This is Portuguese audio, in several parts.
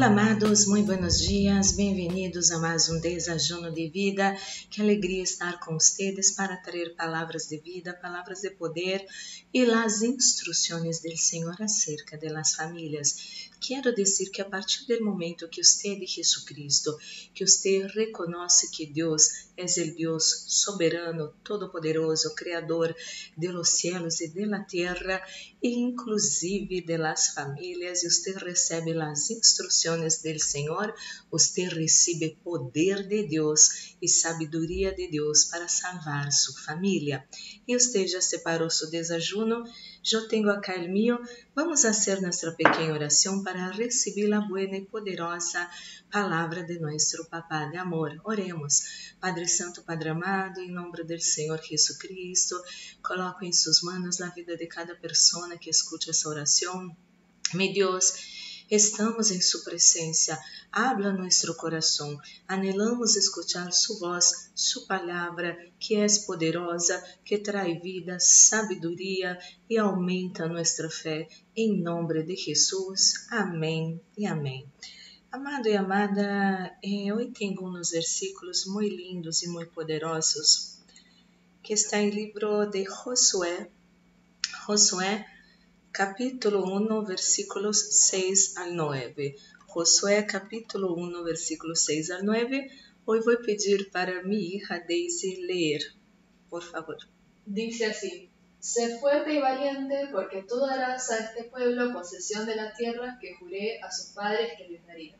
Olá, amados, muito buenos dias, bem-vindos a mais um desajuno de vida. Que alegria estar com vocês para trazer palavras de vida, palavras de poder e as instruções do Senhor acerca das famílias. Quero dizer que a partir do momento que você de Jesucristo, que você reconhece que Deus é o Deus soberano, todo-poderoso, criador de los cielos e de la terra, e inclusive de las famílias, e você recebe as instruções do Senhor, você recebe poder de Deus e sabedoria de Deus para salvar sua família. E você já separou seu desajuno? Eu tenho acá o meu. Vamos fazer nossa pequena oração para receber a boa e poderosa palavra de nosso Papá de amor. Oremos. Padre Santo, Padre amado, em nome do Senhor Jesus Cristo, coloco em suas mãos a vida de cada pessoa que escute essa oração. Meu Deus, Estamos em Sua presença. Habla nosso coração. Anelamos escuchar Sua voz, Sua palavra, que é poderosa, que traz vida, sabedoria e aumenta nossa fé. Em nome de Jesus. Amém e amém. Amado e amada, eh, hoje tenho uns versículos muito lindos e muito poderosos que está em livro de Josué. Josué capítulo 1, versículos 6 al 9. Josué, capítulo 1, versículos 6 al 9. Hoy voy a pedir para mi hija Daisy leer, por favor. Dice así, sé fuerte y valiente porque tú darás a este pueblo posesión de la tierra que juré a sus padres que les daría.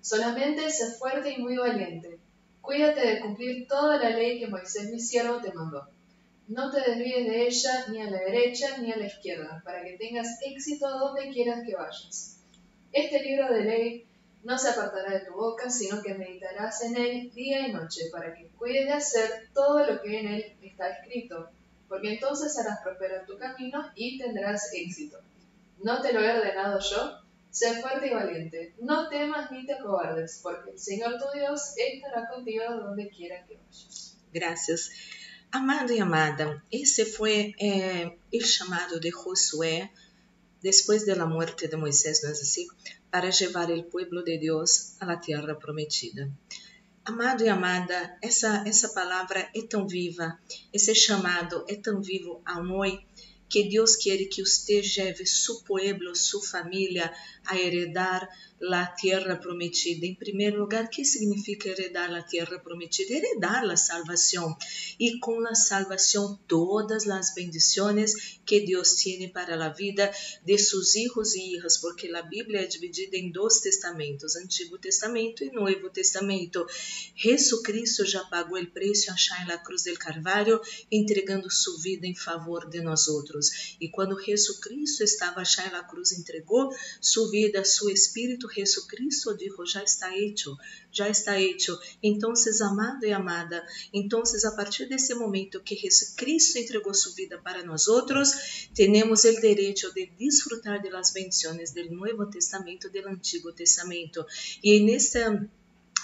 Solamente sé fuerte y muy valiente. Cuídate de cumplir toda la ley que Moisés mi siervo te mandó no te desvíes de ella ni a la derecha ni a la izquierda, para que tengas éxito donde quieras que vayas. Este libro de ley no se apartará de tu boca, sino que meditarás en él día y noche, para que cuides de hacer todo lo que en él está escrito, porque entonces harás prosperar tu camino y tendrás éxito. ¿No te lo he ordenado yo? Sé fuerte y valiente, no temas ni te acobardes, porque el Señor tu Dios estará contigo donde quiera que vayas. Gracias. Amado e amada, esse foi é, o chamado de Josué depois da morte de Moisés, não é assim? Para levar o povo de Deus à terra prometida. Amado e amada, essa, essa palavra é tão viva, esse chamado é tão vivo a nós, que Deus quer que você leve seu povo, sua família a heredar la tierra prometida. Em primeiro lugar, o que significa heredar la tierra prometida? Heredar la salvação. E com la salvação, todas as bendições que Deus tem para a vida de seus hijos e hijas, porque a Bíblia é dividida em dois testamentos, Antigo Testamento e Novo Testamento. Jesucristo já pagou o preço achar na cruz del Carvalho, entregando sua vida em favor de nós outros. E quando Jesucristo estava achar na cruz, entregou sua vida, seu espírito Jesucristo dijo, já está hecho, já está hecho. Então, amado e amada, então, a partir desse momento que Jesucristo entregou sua vida para nós outros, temos o direito de desfrutar de las bendiciones do Novo Testamento, do Antigo Testamento. E nesse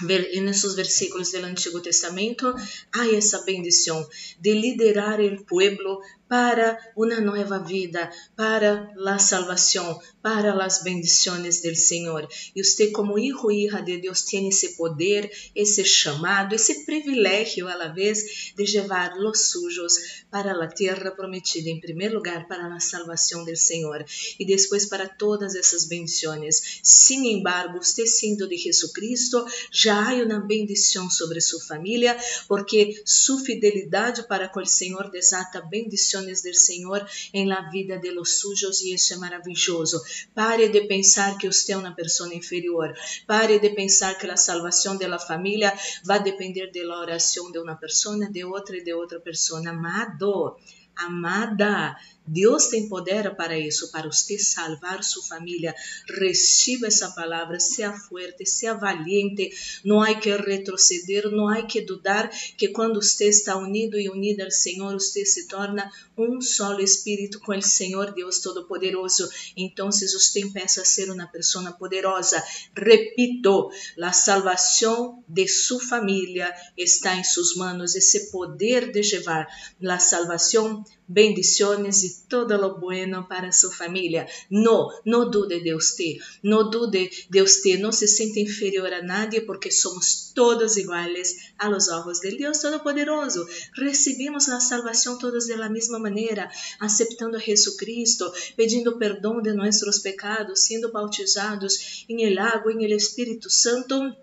en esos versículos do Antigo Testamento, há essa bendição de liderar o pueblo para uma nova vida, para a salvação, para as bendições do Senhor. E você, como hijo e hija de Deus, tem esse poder, esse chamado, esse privilégio a la vez de levar os sujos para a terra prometida, em primeiro lugar para a salvação do Senhor e depois para todas essas bendições. Sin embargo, você sendo de Jesucristo, já há uma bendição sobre sua família, porque sua fidelidade para com o Senhor desata bendições bendiciones del Señor en la vida de los suyos y eso es maravilloso. Pare de pensar que usted es una persona inferior. Pare de pensar que la salvación de la familia va a depender de la oración de una persona, de otra y de otra persona. Amado, amada, Deus tem poder para isso, para você salvar sua família. Receba essa palavra, seja forte, seja valiente. Não há que retroceder, não há que dudar que quando você está unido e unida ao Senhor, você se torna um solo espírito com o Senhor Deus Todo-Poderoso. Então, você empieza a ser uma pessoa poderosa. Repito, a salvação de sua família está em suas manos. Esse poder de levar a salvação, bendições e todo lo bueno para su familia. No, no dude de usted, no dude de usted, no se siente inferior a nadie porque somos todos iguales a los ojos del Dios Todopoderoso. Recibimos la salvación todos de la misma manera, aceptando a Jesucristo, pedindo perdão de nuestros pecados, siendo bautizados en el agua, en el Espíritu Santo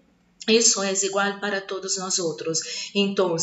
isso é igual para todos nós. Então,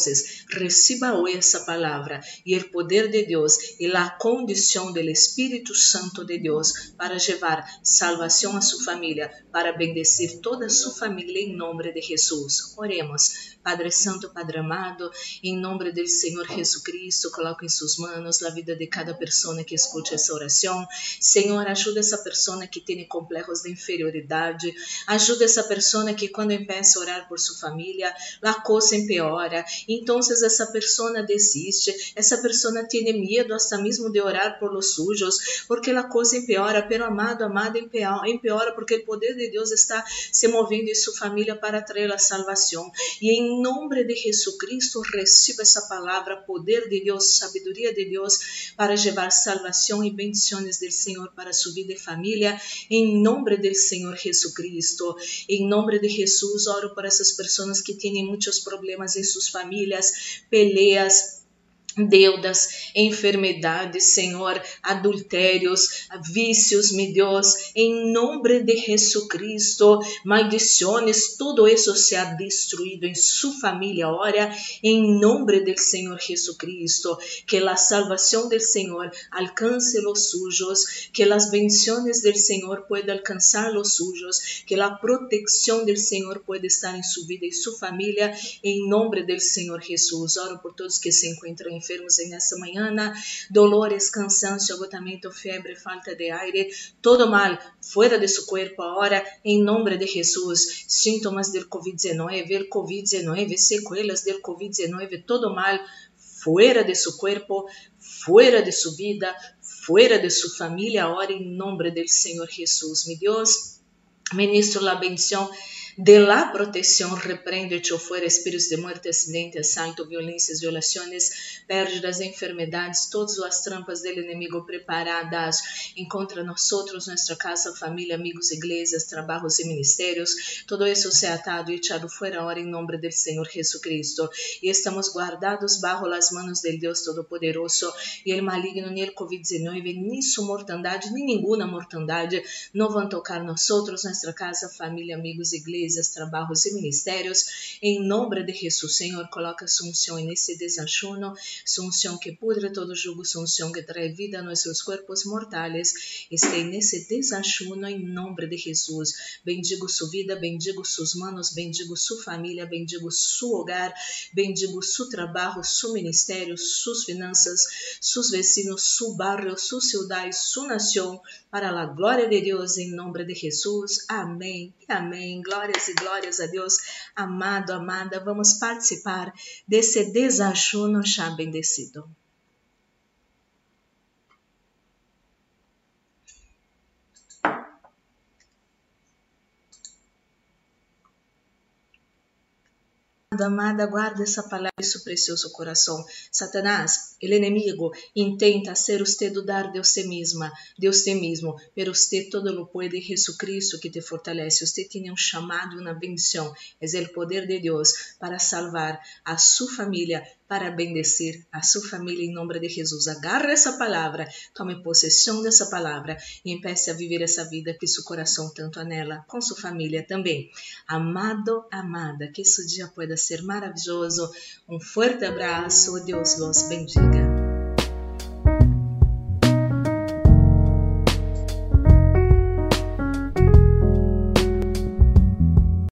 receba hoje essa palavra e o poder de Deus e a condição do Espírito Santo de Deus para levar salvação a sua família, para bendecir toda sua família em nome de Jesus. Oremos. Padre Santo, Padre amado, em nome do Senhor Jesus Cristo, coloco em suas mãos a vida de cada pessoa que escute essa oração. Senhor, ajuda essa pessoa que tem complexos de inferioridade. Ajuda essa pessoa que quando empieza a orar por sua família, a coisa empeora. Então, essa pessoa desiste. Essa pessoa tem medo até mesmo de orar por los sujos, porque a coisa empeora. Pero amado, amada, empeora porque o poder de Deus está se movendo em sua família para trazer a salvação. E em nome de Jesucristo, receba essa palavra, poder de Deus, sabedoria de Deus, para levar salvação e bendições do Senhor para sua vida e família, em nome do Senhor Jesucristo. Em nome de Jesus, oro por essas pessoas que têm muitos problemas em suas famílias, peleas, deudas, enfermidades, Senhor, adultérios, vícios, meu Deus, em nome de Jesucristo, maldições, tudo isso seja destruído em sua família, ora, em nome do Senhor Jesucristo, que a salvação do Senhor alcance os sujos, que as bendições do Senhor pueda alcançar os sujos, que a proteção do Senhor pueda estar em sua vida e sua família, em nome do Senhor Jesus. Oro por todos que se encontram em enfermos en esta mañana, dolores, cansancio, agotamiento, fiebre, falta de aire, todo mal fuera de su cuerpo ahora, en nombre de Jesús. Síntomas del COVID-19, el COVID-19, secuelas del COVID-19, todo mal fuera de su cuerpo, fuera de su vida, fuera de su familia ahora, en nombre del Señor Jesús. Mi Dios, ministro la bendición de la protección, reprende, echo fuera espíritos de muerte, acidente, asalto, violências, violações, pérdidas, enfermedades, todas as trampas do inimigo preparadas. Encontra nós nossa casa, família, amigos, igrejas, trabalhos e ministérios. Todo isso se atado e echado fuera ahora em nome do Senhor Jesucristo. E estamos guardados bajo las manos del Deus Todo-Poderoso e el maligno, nem el COVID-19, nem sua mortandade, nem nenhuma mortandade não vão tocar nós nossa casa, família, amigos, igrejas empresas, trabalhos e ministérios. Em nome de Jesus, Senhor, coloca unção nesse desajuno, sua unção que pudre todo jugo, unção que traz vida a nossos corpos mortais. Esteja nesse desajuno em nome de Jesus. Bendigo sua vida, bendigo suas manos, bendigo sua família, bendigo seu hogar, bendigo seu trabalho, seu ministério, suas finanças, seus vecinos, seu barrio, sua cidade, sua nação, para a glória de Deus, em nome de Jesus. Amém amém. Glória glórias e glórias a Deus. Amado, amada, vamos participar desse desajuno já bendecido. Amada, guarda essa palavra seu precioso coração. Satanás, o inimigo, intenta ser usted dudar de você mesma, de você mesmo, pero usted todo lo puede, Jesucristo que te fortalece. Usted tem um chamado, uma bendição. É o poder de Deus para salvar a sua família, para bendecir a sua família em nome de Jesus. Agarre essa palavra, tome possessão dessa palavra e empiece a viver essa vida que seu coração tanto anela, com sua família também. Amado, amada, que esse dia pueda ser maravilhoso. Um forte abraço, Deus los bendiga.